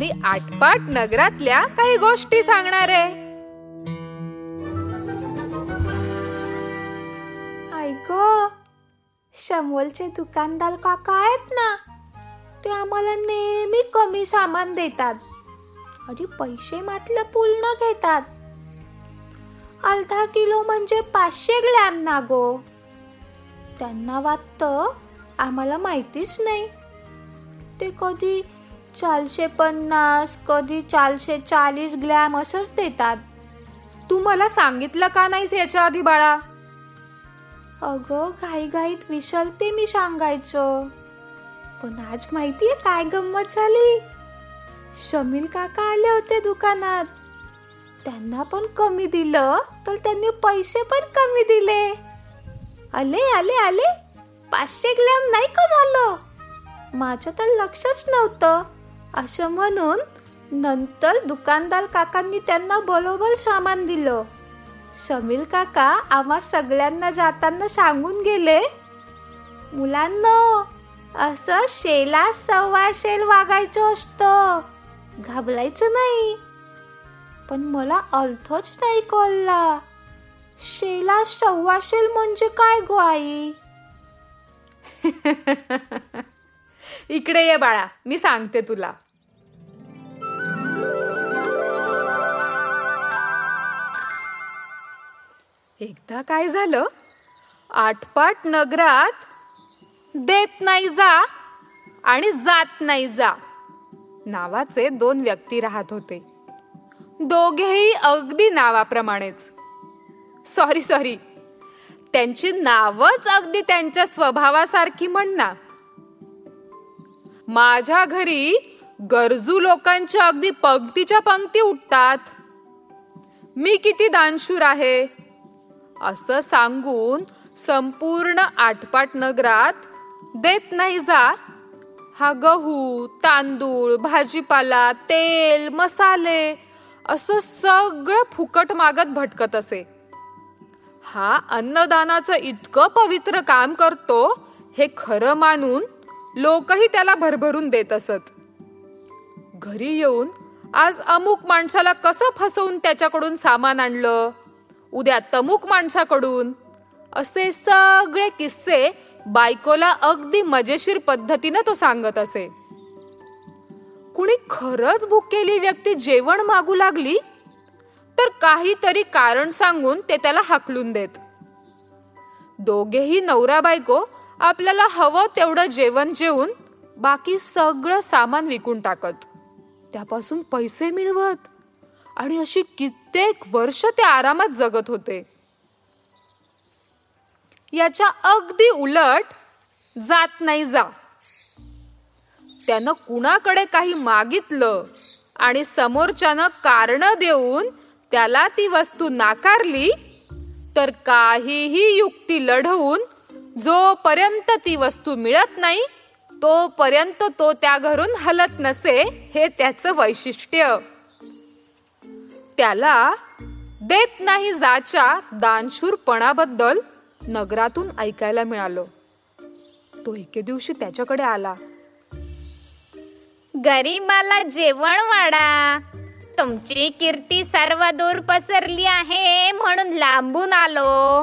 मी आटपाट नगरातल्या काही गोष्टी सांगणार आहे. ऐक शमोलचे दुकानदार काका आहेत ना ते आम्हाला नेहमी कमी सामान देतात. आणि पैसे मात्र पूर्ण घेतात. अर्धा किलो म्हणजे पाचशे ग्रॅम ना गो. त्यांना वाटतं आम्हाला माहितीच नाही. ते कधी चारशे पन्नास कधी चारशे चाळीस ग्रॅम असंच देतात. तू मला सांगितलं का नाहीस याच्या आधी बाळा? अगं घाईघाईत विसरते मी सांगायचं. पण आज माहितीये काय गंमत झाली? शमील काका आले होते दुकानात. त्यांना पण कमी दिलं तर त्यांनी पैसे पण कमी दिले. आले आले आले. पाचशे ग्रॅम नाही का झालं? माझं तर लक्षच नव्हतं. असं म्हणून नंतर दुकानदार काकांनी त्यांना बरोबर सामान दिलं. समील काका आम्हा सगळ्यांना जाताना सांगून गेले मुलांना असं शेला सव्वा शेल वागायचं असतं. घाबरायचं नाही. पण मला अर्थच नाही कळला. शेला सव्वा शेल म्हणजे काय गो आई? इकडे ये बाळा मी सांगते तुला. एकदा काय झालं? आटपाट नगरात देत नाही जा आणि जात नाही जा नावाचे दोन व्यक्ती राहत होते. दोघेही अगदी नावाप्रमाणेच. सॉरी सॉरी त्यांची नावच अगदी त्यांच्या स्वभावासारखी म्हणणार माझ्या घरी गरजू लोकांच्या अगदी पंक्तीच्या पंक्ती उठतात. मी किती दानशूर आहे? असं सांगून संपूर्ण आटपाट नगरात देत नाही जा. हा गहू तांदूळ भाजीपाला तेल मसाले असं सगळं फुकट मागत भटकत असे. हा अन्नदानाचं इतकं पवित्र काम करतो हे खरं मानून लोकही त्याला भरभरून देत असत. घरी येऊन आज अमुक माणसाला कसं फसवून त्याच्याकडून सामान आणलं? उद्या तमुक माणसाकडून. असे सगळे किस्से बायकोला अगदी मजेशीर पद्धतीनं तो सांगत असे. कुणी खरंच भुकेली व्यक्ती जेवण मागू लागली? तर काहीतरी कारण सांगून ते त्याला हाकलून देत. दोघेही नवरा बायको आपल्याला हवं तेवढं जेवण जेवून बाकी सगळं सामान विकून टाकत. त्यापासून पैसे मिळवत. आणि अशी कित्येक वर्ष ते आरामात जगत होते. याच्या अगदी उलट जात नाही जा. त्यानं कुणाकडे काही मागितलं आणि समोरच्यानं कारण देऊन त्याला ती वस्तू नाकारली तर काहीही युक्ती लढवून जोपर्यंत ती वस्तू मिळत नाही तोपर्यंत तो त्या घरून हलत नसे हे त्याचं वैशिष्ट्य. त्याला देत नाही जाच्या दानशूरपणाबद्दल नगरातून ऐकायला मिळालं. तो एके दिवशी त्याच्याकडे आला. गरीबाला जेवण वाढा तुमची कीर्ती सर्व दूर पसरली आहे म्हणून लांबून आलो.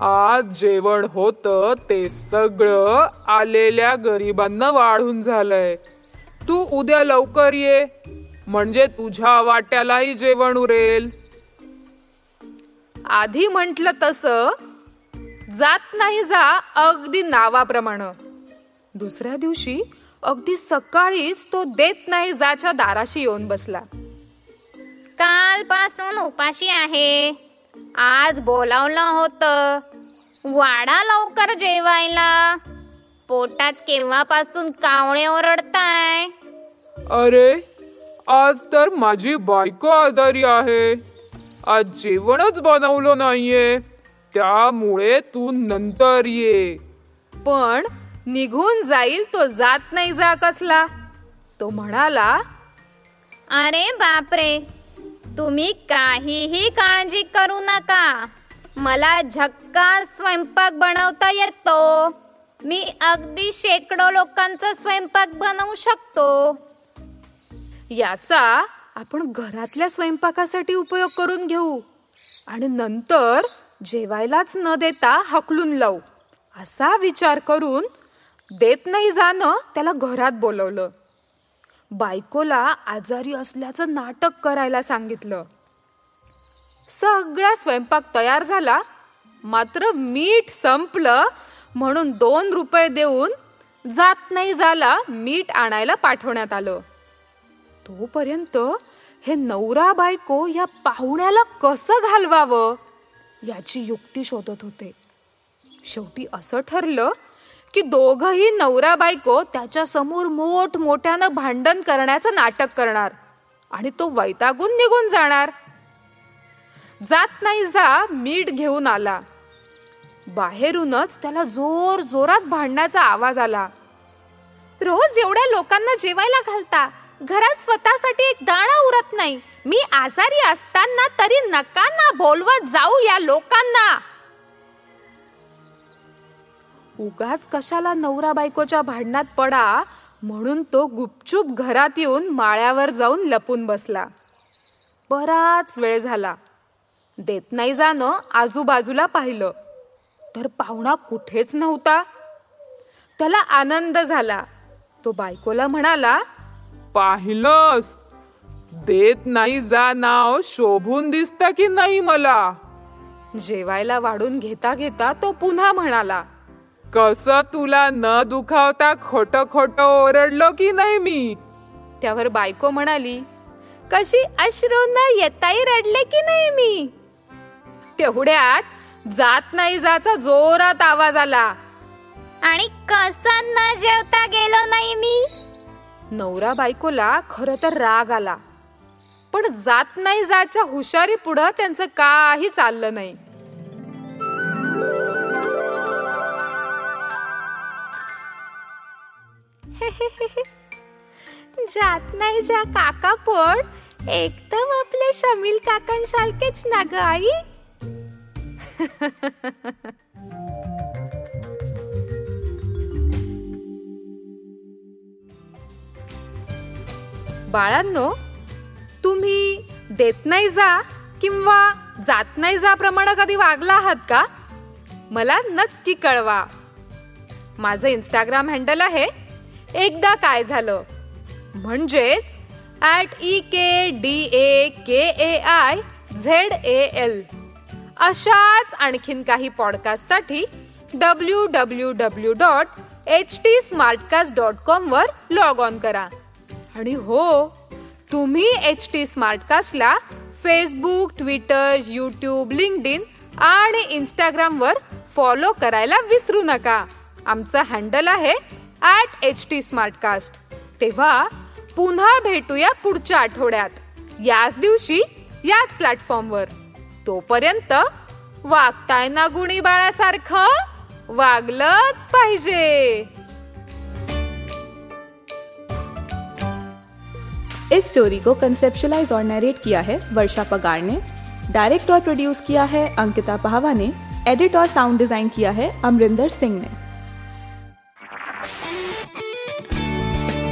आज जेवण होत ते सगळं आलेल्या गरिबांना वाढून झालंय. तू उद्या लवकर ये म्हणजे तुझ्या वाट्यालाही जेवण उरेल. आधी म्हंटल तस जात नाही जा अगदी नावाप्रमाणे. दुसऱ्या दिवशी अगदी सकाळीच तो देत नाही जाच्या दाराशी येऊन बसला. कालपासून उपाशी आहे. आज बोलावलं होतं. वाडा लवकर जेवायला. पोटात केव्हापासून कावळे ओरडताय? अरे आज तर माझी बायको आजारी आहे. आज जेवणच बनवलं नाहीये. त्यामुळे तू नंतर ये. पण निघून जाईल तो जात नाही जा कसला. तो म्हणाला अरे बापरे तुम्ही काहीही काळजी करू नका. मला झक्का स्वयंपाक बनवता येतो. मी अगदी शेकडो लोकांचा स्वयंपाक बनवू शकतो. याचा आपण घरातल्या स्वयंपाकासाठी उपयोग करून घेऊ. आणि नंतर जेवायलाच न देता हकलून लावू. असा विचार करून देत नाही जाणं त्याला घरात बोलवलं. बायकोला आजारी असल्याचं नाटक करायला सांगितलं. सगळा स्वयंपाक तयार झाला. मात्र मीठ संपलं म्हणून दोन रुपये देऊन जात नाही झाला मीठ आणायला पाठवण्यात आलं. तोपर्यंत हे नवरा बायको या पाहुण्याला कसं घालवावं याची युक्ती शोधत होते. शेवटी असं ठरलं की दोघही नवरा बायको त्याच्यासमोर मोठ मोठ्यानं भांडण करण्याचं नाटक करणार. आणि तो वैतागून निघून जाणार. जात नाही जा मीठ घेऊन आला. बाहेरूनच त्याला जोर जोरात भांडण्याचा आवाज आला. रोज एवढ्या लोकांना जेवायला घालता. घरात स्वतःसाठी एक दाणा उरत नाही. मी आजारी असताना तरी नकांना बोलवत जाऊ या लोकांना. उगाच कशाला नवरा बायकोच्या भांडणात पडा म्हणून तो गुपचूप घरात येऊन माळ्यावर जाऊन लपून बसला. बराच वेळ झाला. देत नाही जाणं आजूबाजूला पाहिलं. तर पाहुणा कुठेच नव्हता. त्याला आनंद झाला. तो बायकोला म्हणाला पाहिलंस. देत नाही जा नाव शोभून दिसत की नाही मला? जेवायला वाढून घेता घेता तो पुन्हा म्हणाला कस तुला न दुखावता खोट खोट ओरडलो की नाही मी? त्यावर बायको म्हणाली कशी अश्रू न येताही रडले की नाही मी? तेवढ्यात जात नाही जाचा जोरात आवाज आला. आणि कसं न जेवता गेलो नाही मी? नवरा बायकोला खर तर राग आला. पण जात नाही जाच्या हुशारी पुढं त्यांचं काही चाललं नाही. जात नाही जा काका पण एकदम आपले शमील काकांसारखेच ना ग आई. बाळांनो तुम्ही देत नाही जा किंवा जात नाही जा प्रमाणे कधी वागला आहात का? मला नक्की कळवा. माझं इंस्टाग्राम हँडल आहे एकदा काय झालं? म्हणजेच at E K D A K A I Z A L अशाच आणखीन काही पॉडकास्टसाठी W W W dot H T Smartcast dot कॉमवर log on करा. आणि हो तुम्ही एच टी स्मार्टकास्टला फेसबुक ट्विटर यूट्यूब लिंकडिन आणि इंस्टाग्रामवर फॉलो करायला विसरू नका. आमचं हँडल आहे ॲट एच टी स्मार्टकास्ट तेव्हा पुन्हा भेटूया पुढच्या आठवड्यात. याच दिवशी याच प्लॅटफॉर्मवर तोपर्यंत वागताय ना गुणी बाळासारखं? वागलंच पाहिजे. इस स्टोरी को कंसेप्शलाइज और नरेट किया है वर्षा पगार ने. डायरेक्ट और प्रोड्यूस किया है अंकिता पहावा ने. एडिट और साउंड डिजाइन किया है अमरिंदर सिंह ने.